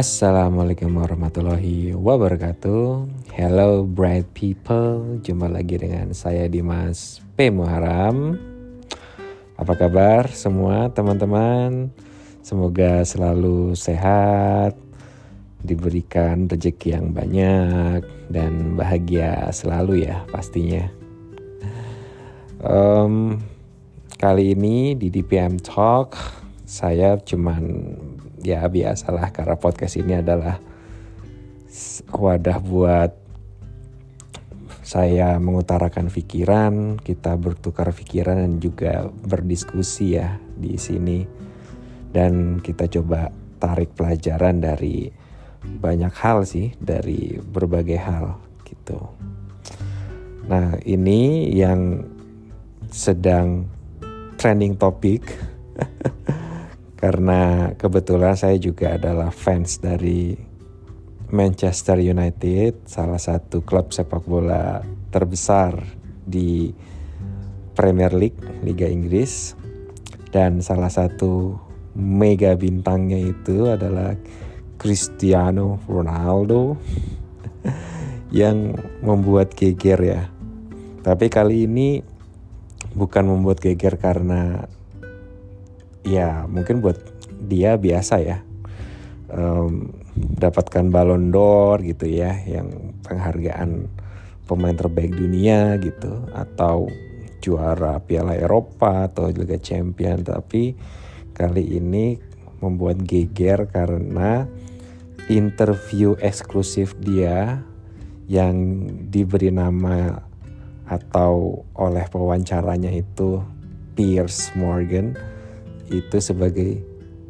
Assalamualaikum warahmatullahi wabarakatuh. Hello bright people. Jumpa lagi dengan saya Dimas P. Muharam Apa kabar semua teman-teman? Semoga selalu sehat Diberikan rezeki yang banyak Dan bahagia selalu ya pastinya. Um, Kali ini di DPM Talk Saya cuman ya biasalah karena podcast ini adalah wadah buat saya mengutarakan pikiran, kita bertukar pikiran dan juga berdiskusi ya di sini. Dan kita coba tarik pelajaran dari banyak hal sih, dari berbagai hal gitu. Nah, ini yang sedang trending topik karena kebetulan saya juga adalah fans dari Manchester United, salah satu klub sepak bola terbesar di Premier League, Liga Inggris. Dan salah satu mega bintangnya itu adalah Cristiano Ronaldo yang membuat geger ya. Tapi kali ini bukan membuat geger karena ya mungkin buat dia biasa ya. Um, dapatkan balon d'Or gitu ya yang penghargaan pemain terbaik dunia gitu atau juara Piala Eropa atau Liga Champion. Tapi kali ini membuat geger karena interview eksklusif dia yang diberi nama atau oleh pewawancaranya itu Piers Morgan itu sebagai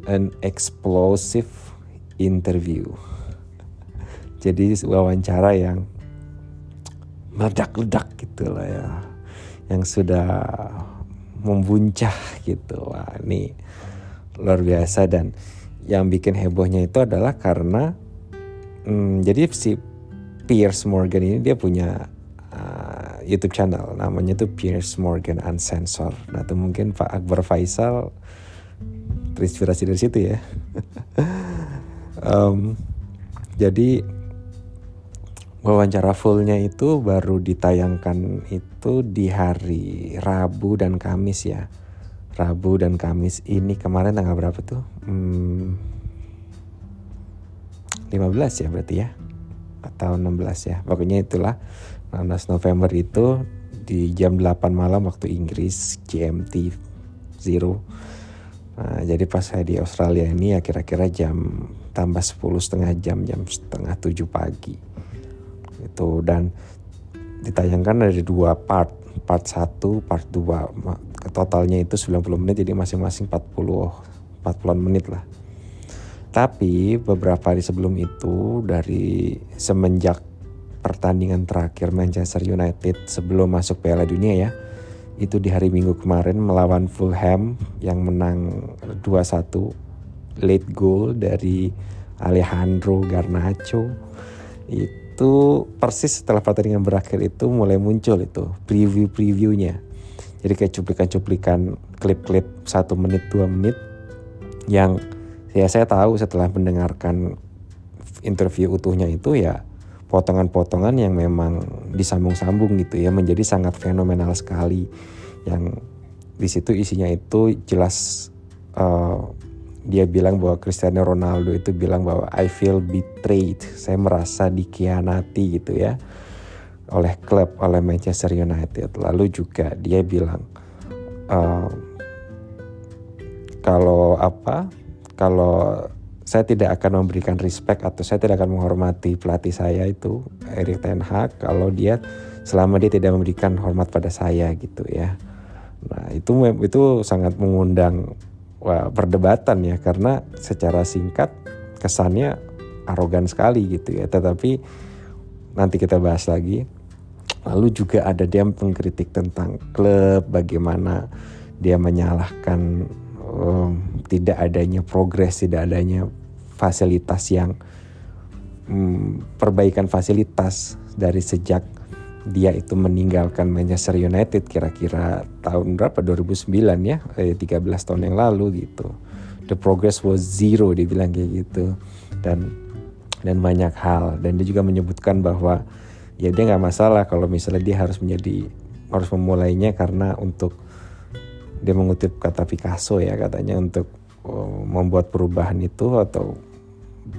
an explosive interview. Jadi wawancara yang meledak-ledak gitu lah ya. Yang sudah membuncah gitu. Wah ini luar biasa dan yang bikin hebohnya itu adalah karena hmm, jadi si Piers Morgan ini dia punya uh, YouTube channel namanya tuh Piers Morgan Uncensored. Nah itu mungkin Pak Akbar Faisal terinspirasi dari situ ya. Um, jadi wawancara fullnya itu baru ditayangkan itu di hari Rabu dan Kamis ya. Rabu dan Kamis ini kemarin tanggal berapa tuh? Hmm, 15 ya berarti ya? Atau 16 ya? Pokoknya itulah 16 November itu di jam 8 malam waktu Inggris GMT Zero Nah, jadi pas saya di Australia ini ya kira-kira jam tambah 10 setengah jam, jam setengah 7 pagi. Itu dan ditayangkan dari dua part, part 1, part 2. Totalnya itu 90 menit jadi masing-masing 40 40 menit lah. Tapi beberapa hari sebelum itu dari semenjak pertandingan terakhir Manchester United sebelum masuk Piala Dunia ya itu di hari Minggu kemarin melawan Fulham yang menang 2-1 late goal dari Alejandro Garnacho. Itu persis setelah pertandingan berakhir itu mulai muncul itu preview-previewnya. Jadi kayak cuplikan-cuplikan klip-klip satu menit dua menit yang ya saya tahu setelah mendengarkan interview utuhnya itu ya potongan-potongan yang memang disambung-sambung gitu ya menjadi sangat fenomenal sekali. Yang di situ isinya itu jelas uh, dia bilang bahwa Cristiano Ronaldo itu bilang bahwa I feel betrayed. Saya merasa dikhianati gitu ya oleh klub oleh Manchester United. Lalu juga dia bilang uh, kalau apa kalau saya tidak akan memberikan respect atau saya tidak akan menghormati pelatih saya itu Erik Ten Hag kalau dia selama dia tidak memberikan hormat pada saya gitu ya. Nah itu itu sangat mengundang wah, perdebatan ya karena secara singkat kesannya arogan sekali gitu ya. Tetapi nanti kita bahas lagi. Lalu juga ada dia mengkritik tentang klub, bagaimana dia menyalahkan um, tidak adanya progres, tidak adanya fasilitas yang hmm, perbaikan fasilitas dari sejak dia itu meninggalkan Manchester United kira-kira tahun berapa? 2009 ya? Eh, 13 tahun yang lalu gitu. The progress was zero dibilang kayak gitu. Dan dan banyak hal. Dan dia juga menyebutkan bahwa ya dia nggak masalah kalau misalnya dia harus menjadi harus memulainya karena untuk dia mengutip kata Picasso ya katanya untuk oh, membuat perubahan itu atau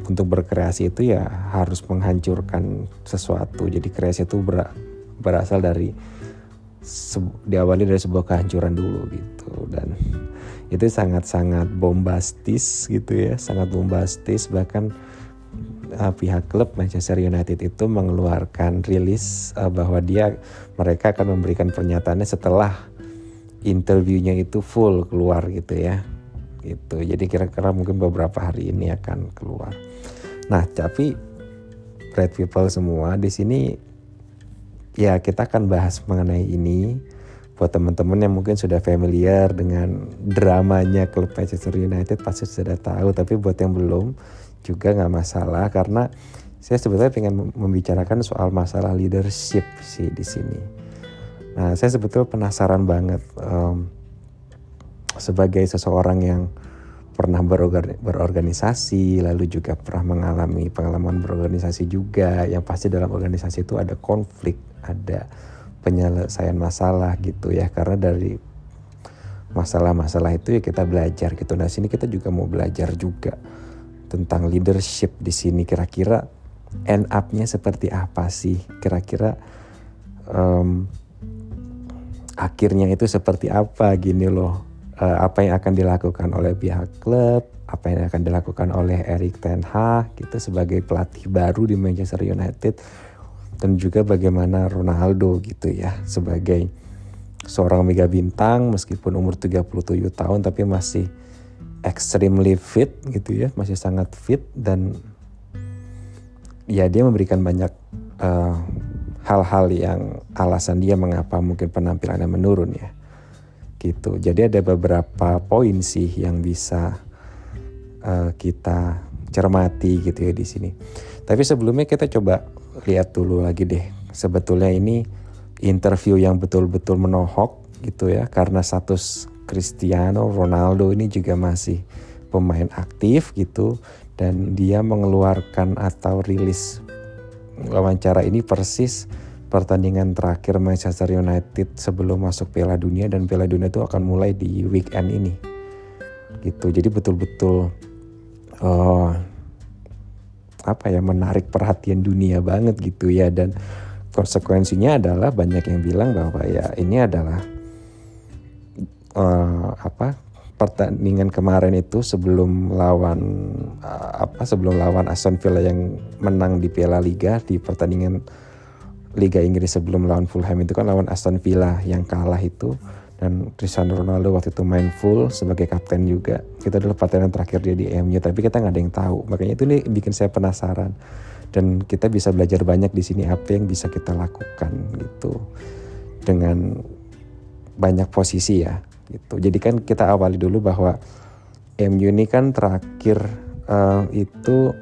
untuk berkreasi itu ya harus menghancurkan sesuatu. Jadi kreasi itu ber, berasal dari diawali dari sebuah kehancuran dulu gitu. Dan itu sangat-sangat bombastis gitu ya sangat bombastis. Bahkan uh, pihak klub Manchester United itu mengeluarkan rilis uh, bahwa dia mereka akan memberikan pernyataannya setelah interviewnya itu full keluar gitu ya gitu. Jadi kira-kira mungkin beberapa hari ini akan keluar. Nah tapi red people semua di sini ya kita akan bahas mengenai ini. Buat teman-teman yang mungkin sudah familiar dengan dramanya klub Manchester United pasti sudah tahu. Tapi buat yang belum juga nggak masalah. Karena saya sebetulnya ingin membicarakan soal masalah leadership sih di sini. Nah saya sebetulnya penasaran banget um, sebagai seseorang yang pernah berorganisasi lalu juga pernah mengalami pengalaman berorganisasi juga yang pasti dalam organisasi itu ada konflik ada penyelesaian masalah gitu ya. Karena dari masalah-masalah itu ya kita belajar gitu. Nah sini kita juga mau belajar juga tentang leadership di sini. Kira-kira end up-nya seperti apa sih? Kira-kira um, akhirnya itu seperti apa gini loh apa yang akan dilakukan oleh pihak klub, apa yang akan dilakukan oleh Erik Ten Hag gitu sebagai pelatih baru di Manchester United. Dan juga bagaimana Ronaldo gitu ya sebagai seorang mega bintang meskipun umur 37 tahun tapi masih extremely fit gitu ya, masih sangat fit. Dan ya dia memberikan banyak uh, hal-hal yang alasan dia mengapa mungkin penampilannya menurun ya gitu. Jadi ada beberapa poin sih yang bisa uh, kita cermati gitu ya di sini. Tapi sebelumnya kita coba lihat dulu lagi deh. Sebetulnya ini interview yang betul-betul menohok gitu ya karena status Cristiano Ronaldo ini juga masih pemain aktif gitu dan dia mengeluarkan atau rilis wawancara ini persis pertandingan terakhir Manchester United sebelum masuk Piala Dunia dan Piala Dunia itu akan mulai di weekend ini. Gitu. Jadi betul-betul uh, apa ya menarik perhatian dunia banget gitu ya. Dan konsekuensinya adalah banyak yang bilang bahwa ya ini adalah uh, apa pertandingan kemarin itu sebelum lawan uh, apa sebelum lawan Aston Villa yang menang di Piala Liga di pertandingan Liga Inggris sebelum lawan Fulham itu kan lawan Aston Villa yang kalah itu dan Cristiano Ronaldo waktu itu main full sebagai kapten juga. Kita adalah pertandingan terakhir dia di MU tapi kita nggak ada yang tahu. Makanya itu nih bikin saya penasaran dan kita bisa belajar banyak di sini apa yang bisa kita lakukan gitu dengan banyak posisi ya gitu. Jadi kan kita awali dulu bahwa MU ini kan terakhir uh, itu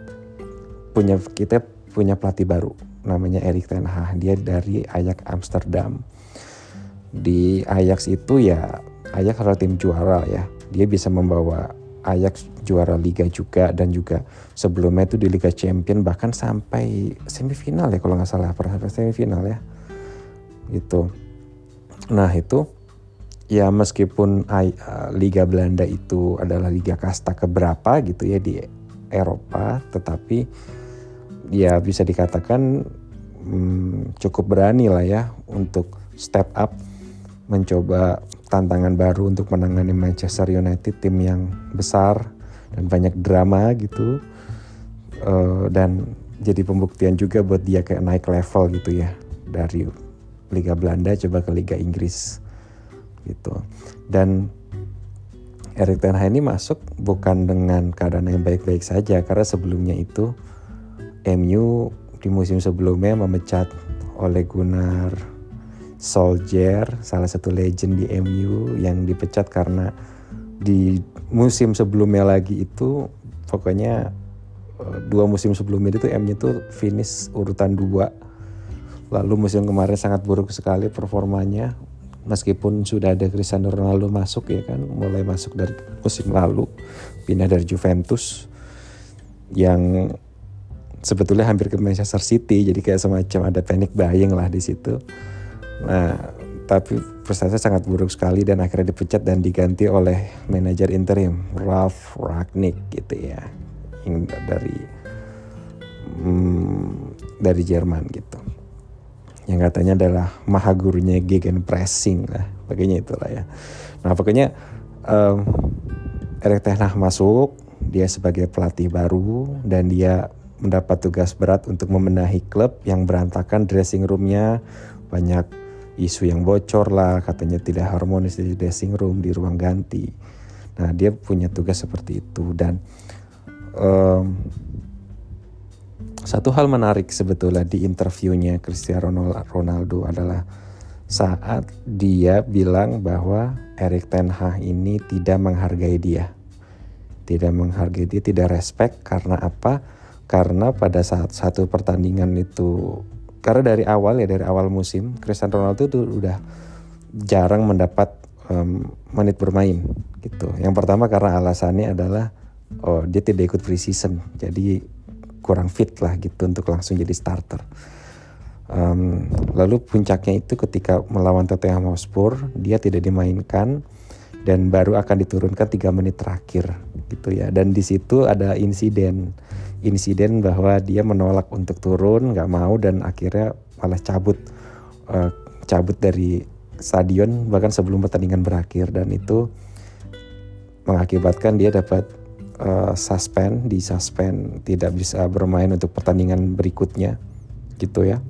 punya kita punya pelatih baru namanya Erik Ten Hag. Dia dari Ajax Amsterdam. Di Ajax itu ya Ajax adalah tim juara ya. Dia bisa membawa Ajax juara liga juga dan juga sebelumnya itu di Liga Champion bahkan sampai semifinal ya kalau nggak salah pernah sampai semifinal ya gitu. Nah itu ya meskipun Liga Belanda itu adalah liga kasta keberapa gitu ya di Eropa, tetapi ya bisa dikatakan hmm, cukup berani lah ya untuk step up mencoba tantangan baru untuk menangani Manchester United tim yang besar dan banyak drama gitu. Uh, dan jadi pembuktian juga buat dia kayak naik level gitu ya dari Liga Belanda coba ke Liga Inggris gitu. Dan Erik Ten Hag ini masuk bukan dengan keadaan yang baik-baik saja karena sebelumnya itu MU di musim sebelumnya memecat oleh Gunnar Solskjaer, salah satu legend di MU yang dipecat karena di musim sebelumnya lagi itu pokoknya eh, dua musim sebelumnya itu MU itu finish urutan dua. Lalu musim kemarin sangat buruk sekali performanya meskipun sudah ada Cristiano Ronaldo masuk ya kan mulai masuk dari musim lalu pindah dari Juventus yang sebetulnya hampir ke Manchester City jadi kayak semacam ada panic buying lah di situ. Nah tapi prestasi sangat buruk sekali dan akhirnya dipecat dan diganti oleh manajer interim Ralf Ragnick gitu ya yang dari hmm, dari Jerman gitu. Yang katanya adalah maha gurunya gegen pressing lah begini itulah ya. Nah pokoknya um, Erik Ten masuk dia sebagai pelatih baru dan dia mendapat tugas berat untuk membenahi klub yang berantakan dressing roomnya. Banyak isu yang bocor lah katanya tidak harmonis di dressing room di ruang ganti. Nah dia punya tugas seperti itu dan um, satu hal menarik sebetulnya di interviewnya Cristiano Ronaldo adalah saat dia bilang bahwa Erik Ten Hag ini tidak menghargai dia. Tidak menghargai dia tidak respect karena apa karena pada saat satu pertandingan itu karena dari awal ya dari awal musim Cristiano Ronaldo itu udah jarang mendapat um, menit bermain gitu. Yang pertama karena alasannya adalah oh dia tidak ikut preseason jadi kurang fit lah gitu untuk langsung jadi starter. Um, lalu puncaknya itu ketika melawan Tottenham Hotspur dia tidak dimainkan dan baru akan diturunkan tiga menit terakhir gitu ya dan di situ ada insiden insiden bahwa dia menolak untuk turun nggak mau dan akhirnya malah cabut uh, cabut dari stadion bahkan sebelum pertandingan berakhir. Dan itu mengakibatkan dia dapat uh, suspend di suspend tidak bisa bermain untuk pertandingan berikutnya gitu ya.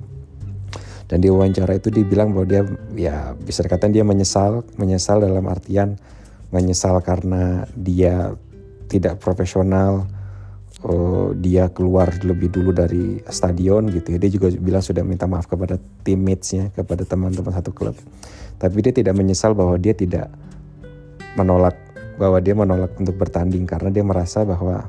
Dan di wawancara itu dibilang bahwa dia ya bisa dikatakan dia menyesal menyesal dalam artian menyesal karena dia tidak profesional uh, dia keluar lebih dulu dari stadion gitu ya. Dia juga bilang sudah minta maaf kepada teammates-nya, kepada teman-teman satu klub. Tapi dia tidak menyesal bahwa dia tidak menolak bahwa dia menolak untuk bertanding karena dia merasa bahwa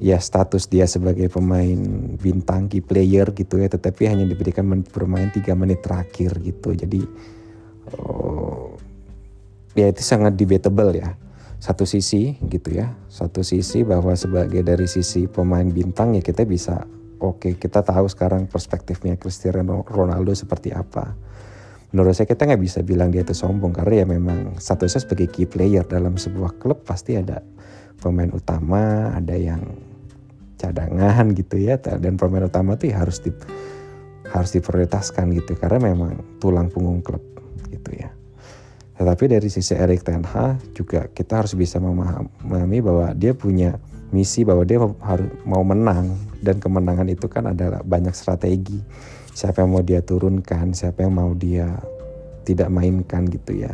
ya status dia sebagai pemain bintang key player gitu ya tetapi hanya diberikan menit bermain tiga menit terakhir gitu jadi oh, ya itu sangat debatable ya satu sisi gitu ya satu sisi bahwa sebagai dari sisi pemain bintang ya kita bisa oke okay, kita tahu sekarang perspektifnya Cristiano Ronaldo seperti apa. Menurut saya kita nggak bisa bilang dia itu sombong karena ya memang statusnya sebagai key player dalam sebuah klub pasti ada pemain utama ada yang cadangan gitu ya dan pemain utama tuh ya harus di harus diprioritaskan gitu karena memang tulang punggung klub gitu ya tetapi dari sisi Erik Ten Hag juga kita harus bisa memahami bahwa dia punya misi bahwa dia harus mau menang dan kemenangan itu kan adalah banyak strategi. Siapa yang mau dia turunkan, siapa yang mau dia tidak mainkan gitu ya.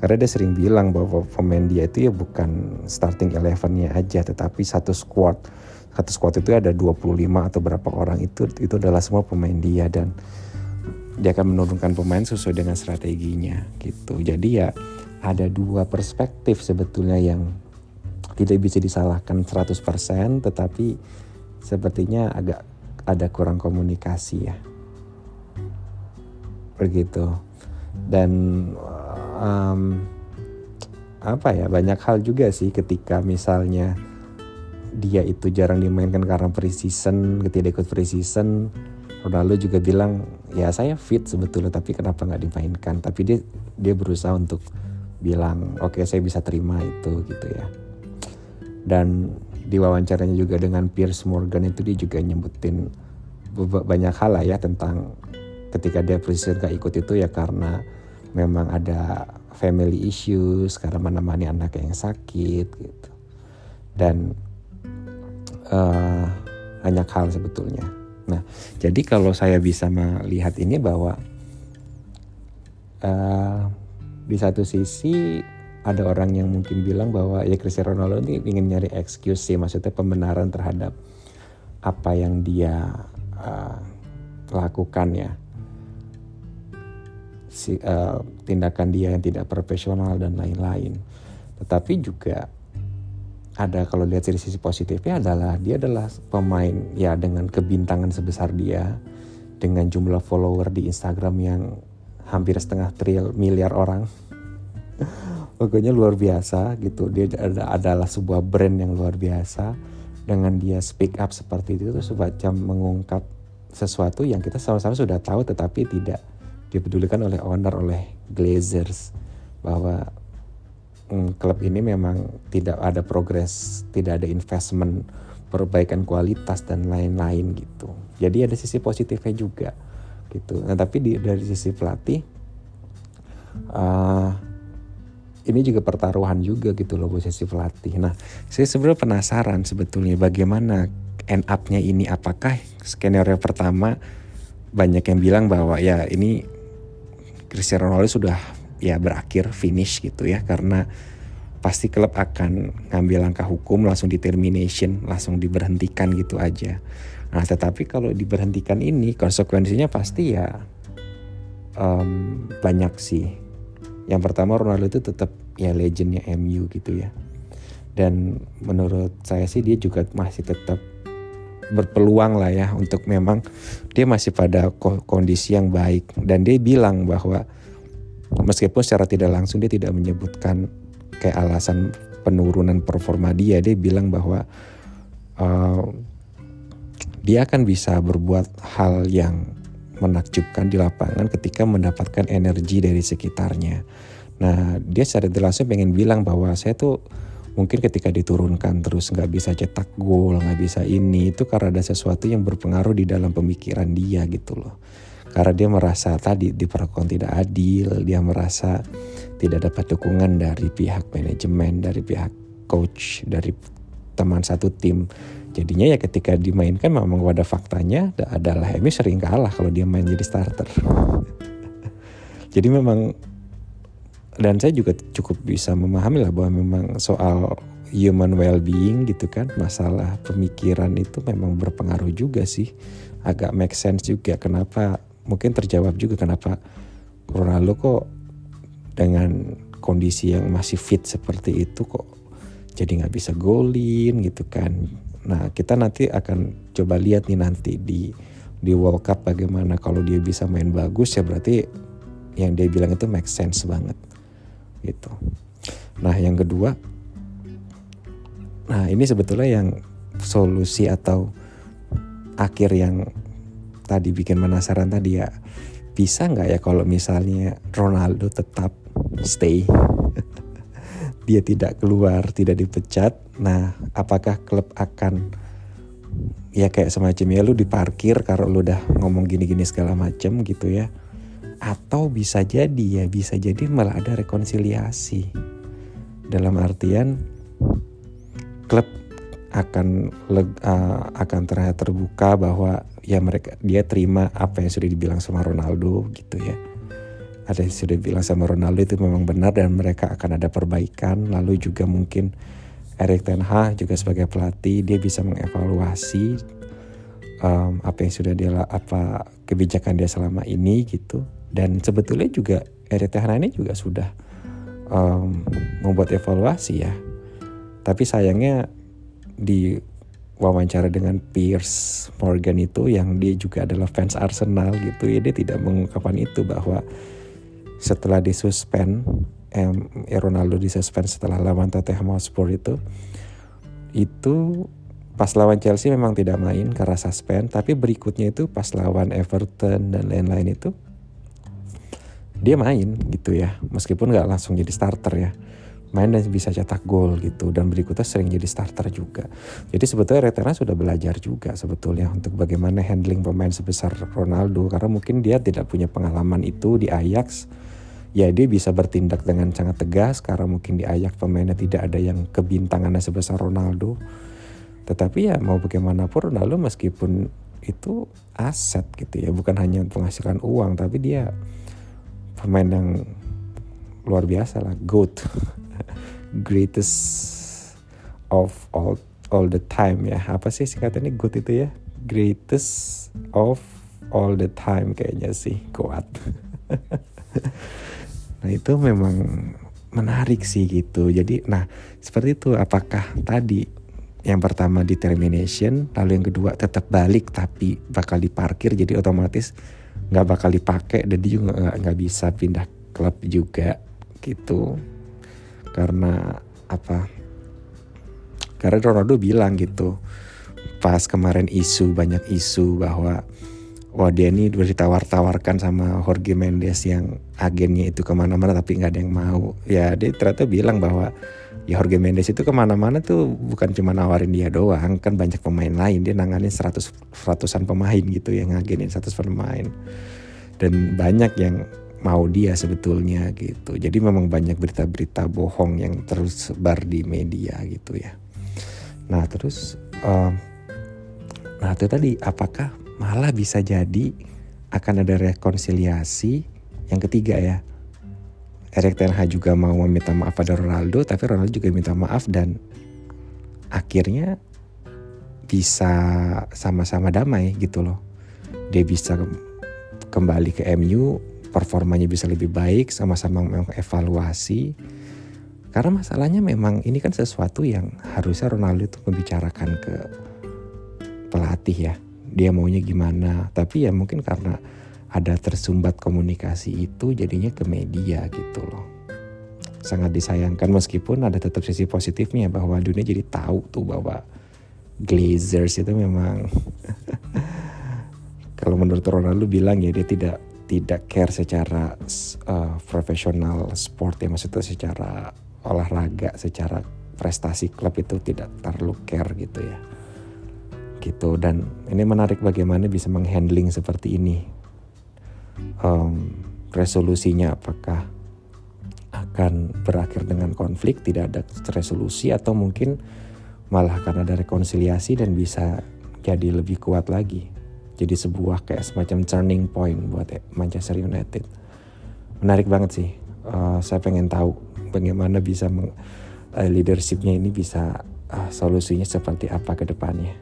Karena dia sering bilang bahwa pemain dia itu ya bukan starting elevennya aja tetapi satu squad. Satu squad itu ada 25 atau berapa orang itu itu adalah semua pemain dia dan dia akan menurunkan pemain sesuai dengan strateginya gitu. Jadi ya ada dua perspektif sebetulnya yang tidak bisa disalahkan 100% tetapi sepertinya agak ada kurang komunikasi ya. Begitu. Dan um, apa ya banyak hal juga sih ketika misalnya dia itu jarang dimainkan karena preseason, ketika ikut preseason Ronaldo juga bilang ya saya fit sebetulnya tapi kenapa nggak dimainkan? Tapi dia dia berusaha untuk bilang oke okay, saya bisa terima itu gitu ya. Dan di wawancaranya juga dengan Piers Morgan itu dia juga nyebutin banyak hal lah ya tentang ketika dia presiden gak ikut itu ya karena memang ada family issues karena menemani anak yang sakit gitu. Dan uh, banyak hal sebetulnya Nah, jadi kalau saya bisa melihat ini bahwa uh, di satu sisi ada orang yang mungkin bilang bahwa ya Cristiano Ronaldo ini ingin nyari excuse sih, maksudnya pembenaran terhadap apa yang dia uh, lakukan ya, si, uh, tindakan dia yang tidak profesional dan lain-lain. Tetapi juga ada kalau lihat dari sisi positifnya adalah dia adalah pemain ya dengan kebintangan sebesar dia dengan jumlah follower di Instagram yang hampir setengah tril miliar orang. Pokoknya luar biasa gitu. Dia adalah sebuah brand yang luar biasa. Dengan dia speak up seperti itu itu semacam mengungkap sesuatu yang kita sama-sama sudah tahu tetapi tidak dipedulikan oleh owner oleh Glazers. Bahwa mm, klub ini memang tidak ada progres, tidak ada investment perbaikan kualitas dan lain-lain gitu. Jadi ada sisi positifnya juga gitu. Nah tapi di, dari sisi pelatih uh, ini juga pertaruhan juga gitu loh sisi pelatih. Nah saya sebenarnya penasaran sebetulnya bagaimana end up-nya ini apakah skenario pertama banyak yang bilang bahwa ya ini Cristiano Ronaldo sudah ya berakhir finish gitu ya. Karena pasti klub akan ngambil langkah hukum langsung di termination langsung diberhentikan gitu aja. Nah tetapi kalau diberhentikan ini konsekuensinya pasti ya um, banyak sih. Yang pertama Ronaldo itu tetap ya legendnya MU gitu ya. Dan menurut saya sih dia juga masih tetap berpeluang lah ya untuk memang dia masih pada kondisi yang baik. Dan dia bilang bahwa meskipun secara tidak langsung dia tidak menyebutkan kayak alasan penurunan performa dia dia bilang bahwa uh, dia akan bisa berbuat hal yang menakjubkan di lapangan ketika mendapatkan energi dari sekitarnya. Nah dia secara tidak langsung pengen bilang bahwa saya tuh mungkin ketika diturunkan terus nggak bisa cetak gol nggak bisa ini itu karena ada sesuatu yang berpengaruh di dalam pemikiran dia gitu loh karena dia merasa tadi diperlakukan tidak adil dia merasa tidak dapat dukungan dari pihak manajemen, dari pihak coach, dari teman satu tim. Jadinya ya ketika dimainkan memang pada faktanya adalah Emi sering kalah kalau dia main jadi starter. jadi memang dan saya juga cukup bisa memahami lah bahwa memang soal human well-being gitu kan masalah pemikiran itu memang berpengaruh juga sih agak make sense juga kenapa mungkin terjawab juga kenapa Ronaldo kok dengan kondisi yang masih fit seperti itu kok jadi nggak bisa golin gitu kan. Nah kita nanti akan coba lihat nih nanti di di World Cup bagaimana kalau dia bisa main bagus ya berarti yang dia bilang itu make sense banget gitu. Nah yang kedua, nah ini sebetulnya yang solusi atau akhir yang tadi bikin penasaran tadi ya bisa nggak ya kalau misalnya Ronaldo tetap stay? Dia tidak keluar tidak dipecat. Nah apakah klub akan ya kayak semacam ya lu diparkir kalau lu udah ngomong gini-gini segala macem gitu ya? Atau bisa jadi ya bisa jadi malah ada rekonsiliasi. Dalam artian klub akan uh, akan terlihat terbuka bahwa ya mereka dia terima apa yang sudah dibilang sama Ronaldo gitu ya. Ada yang sudah bilang sama Ronaldo itu memang benar dan mereka akan ada perbaikan. Lalu juga mungkin Erik Ten Hag juga sebagai pelatih dia bisa mengevaluasi um, apa yang sudah dia apa kebijakan dia selama ini gitu. Dan sebetulnya juga Erik Ten Hag ini juga sudah um, membuat evaluasi ya. Tapi sayangnya di wawancara dengan Piers Morgan itu yang dia juga adalah fans Arsenal gitu. Ya dia tidak mengungkapkan itu bahwa setelah disuspend eh, Ronaldo disuspend setelah lawan Tottenham Hotspur itu itu pas lawan Chelsea memang tidak main karena suspend tapi berikutnya itu pas lawan Everton dan lain-lain itu dia main gitu ya. Meskipun nggak langsung jadi starter ya main dan bisa cetak gol gitu dan berikutnya sering jadi starter juga. Jadi sebetulnya Retena sudah belajar juga sebetulnya untuk bagaimana handling pemain sebesar Ronaldo karena mungkin dia tidak punya pengalaman itu di Ajax. Ya dia bisa bertindak dengan sangat tegas karena mungkin di Ajax pemainnya tidak ada yang kebintangannya sebesar Ronaldo. Tetapi ya mau bagaimanapun Ronaldo meskipun itu aset gitu ya bukan hanya penghasilkan uang tapi dia pemain yang luar biasa lah GOAT greatest of all all the time ya. Apa sih singkatannya? Good itu ya? Greatest of all the time kayaknya sih. Kuat. Nah itu memang menarik sih gitu. Jadi nah seperti itu. Apakah tadi yang pertama di termination lalu yang kedua tetap balik tapi bakal diparkir jadi otomatis nggak bakal dipakai dan dia juga nggak bisa pindah klub juga gitu karena apa? Karena Ronaldo bilang gitu pas kemarin isu banyak isu bahwa wah dia ini udah ditawar-tawarkan sama Jorge Mendes yang agennya itu ke mana-mana tapi nggak ada yang mau. Ya dia ternyata bilang bahwa ya Jorge Mendes itu ke mana-mana tuh bukan cuma nawarin dia doang kan banyak pemain lain dia nanganin seratus ratusan pemain gitu yang ngagenin seratus pemain. Dan banyak yang mau dia sebetulnya gitu. Jadi memang banyak berita-berita bohong yang terus sebar di media gitu ya. Nah terus um, nah itu tadi apakah malah bisa jadi akan ada rekonsiliasi? Yang ketiga ya Erik Ten Hag juga mau meminta maaf pada Ronaldo tapi Ronaldo juga minta maaf dan akhirnya bisa sama-sama damai gitu loh. Dia bisa kembali ke MU performanya bisa lebih baik sama-sama mengevaluasi karena masalahnya memang ini kan sesuatu yang harusnya Ronaldo itu membicarakan ke pelatih ya. Dia maunya gimana. Tapi ya mungkin karena ada tersumbat komunikasi itu jadinya ke media gitu loh. Sangat disayangkan meskipun ada tetap sisi positifnya bahwa dunia jadi tahu tuh bahwa Glazers itu memang kalau menurut Ronaldo bilang ya dia tidak tidak care secara uh, profesional sport ya maksudnya secara olahraga secara prestasi klub itu tidak terlalu care gitu ya. Gitu dan ini menarik bagaimana bisa menghandling seperti ini. Um, resolusinya apakah akan berakhir dengan konflik tidak ada resolusi atau mungkin malah karena ada rekonsiliasi dan bisa jadi lebih kuat lagi jadi sebuah kayak semacam turning point buat Manchester United. Menarik banget sih. Uh, saya pengen tahu bagaimana bisa meng, uh, leadershipnya ini bisa uh, solusinya seperti apa ke depannya.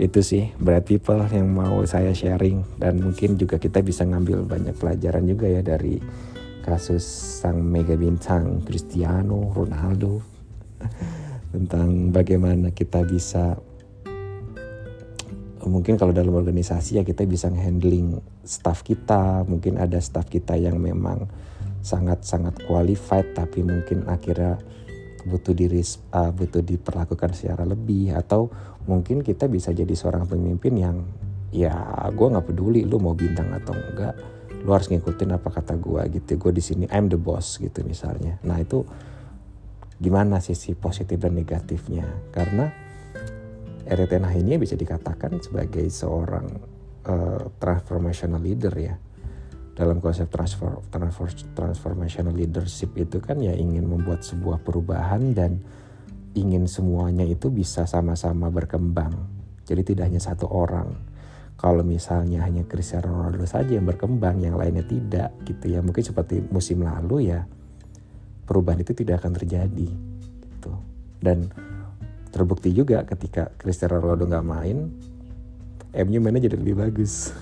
Itu sih berat people yang mau saya sharing. Dan mungkin juga kita bisa ngambil banyak pelajaran juga ya dari kasus sang mega bintang Cristiano Ronaldo. Tentang bagaimana kita bisa mungkin kalau dalam organisasi ya kita bisa handling staff kita mungkin ada staff kita yang memang sangat-sangat qualified tapi mungkin akhirnya butuh diri uh, butuh diperlakukan secara lebih atau mungkin kita bisa jadi seorang pemimpin yang ya gue nggak peduli lu mau bintang atau enggak lu harus ngikutin apa kata gue gitu. Gue di sini I'm the boss gitu misalnya. Nah itu gimana sisi positif dan negatifnya? Karena Erik ini bisa dikatakan sebagai seorang uh, transformational leader ya dalam konsep transfer, transfer transformational leadership itu kan ya ingin membuat sebuah perubahan dan ingin semuanya itu bisa sama-sama berkembang. Jadi tidak hanya satu orang. Kalau misalnya hanya Cristiano Ronaldo saja yang berkembang, yang lainnya tidak gitu ya. Mungkin seperti musim lalu ya perubahan itu tidak akan terjadi gitu. Dan terbukti juga ketika Cristiano Ronaldo nggak main, MU mainnya jadi lebih bagus.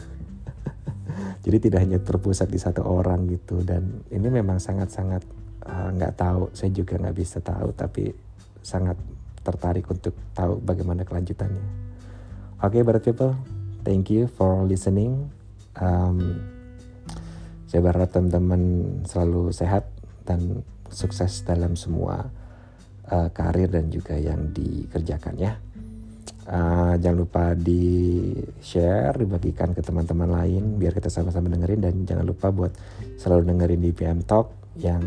jadi tidak hanya terpusat di satu orang gitu. Dan ini memang sangat-sangat eh, nggak uh, tahu saya juga nggak bisa tahu tapi sangat tertarik untuk tahu bagaimana kelanjutannya. Oke okay, berat people thank you for listening. Um, saya berharap teman-teman selalu sehat dan sukses dalam semua uh, karir dan juga yang dikerjakan ya Uh, jangan lupa di share, dibagikan ke teman-teman lain biar kita sama-sama dengerin dan jangan lupa buat selalu dengerin di PM Talk yang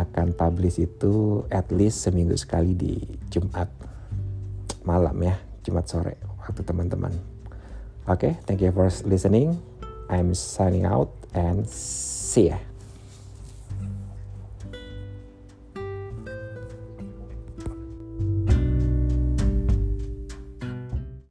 akan publish itu at least seminggu sekali di Jumat malam ya, Jumat sore waktu teman-teman. Oke, okay, thank you for listening. I'm signing out and see ya.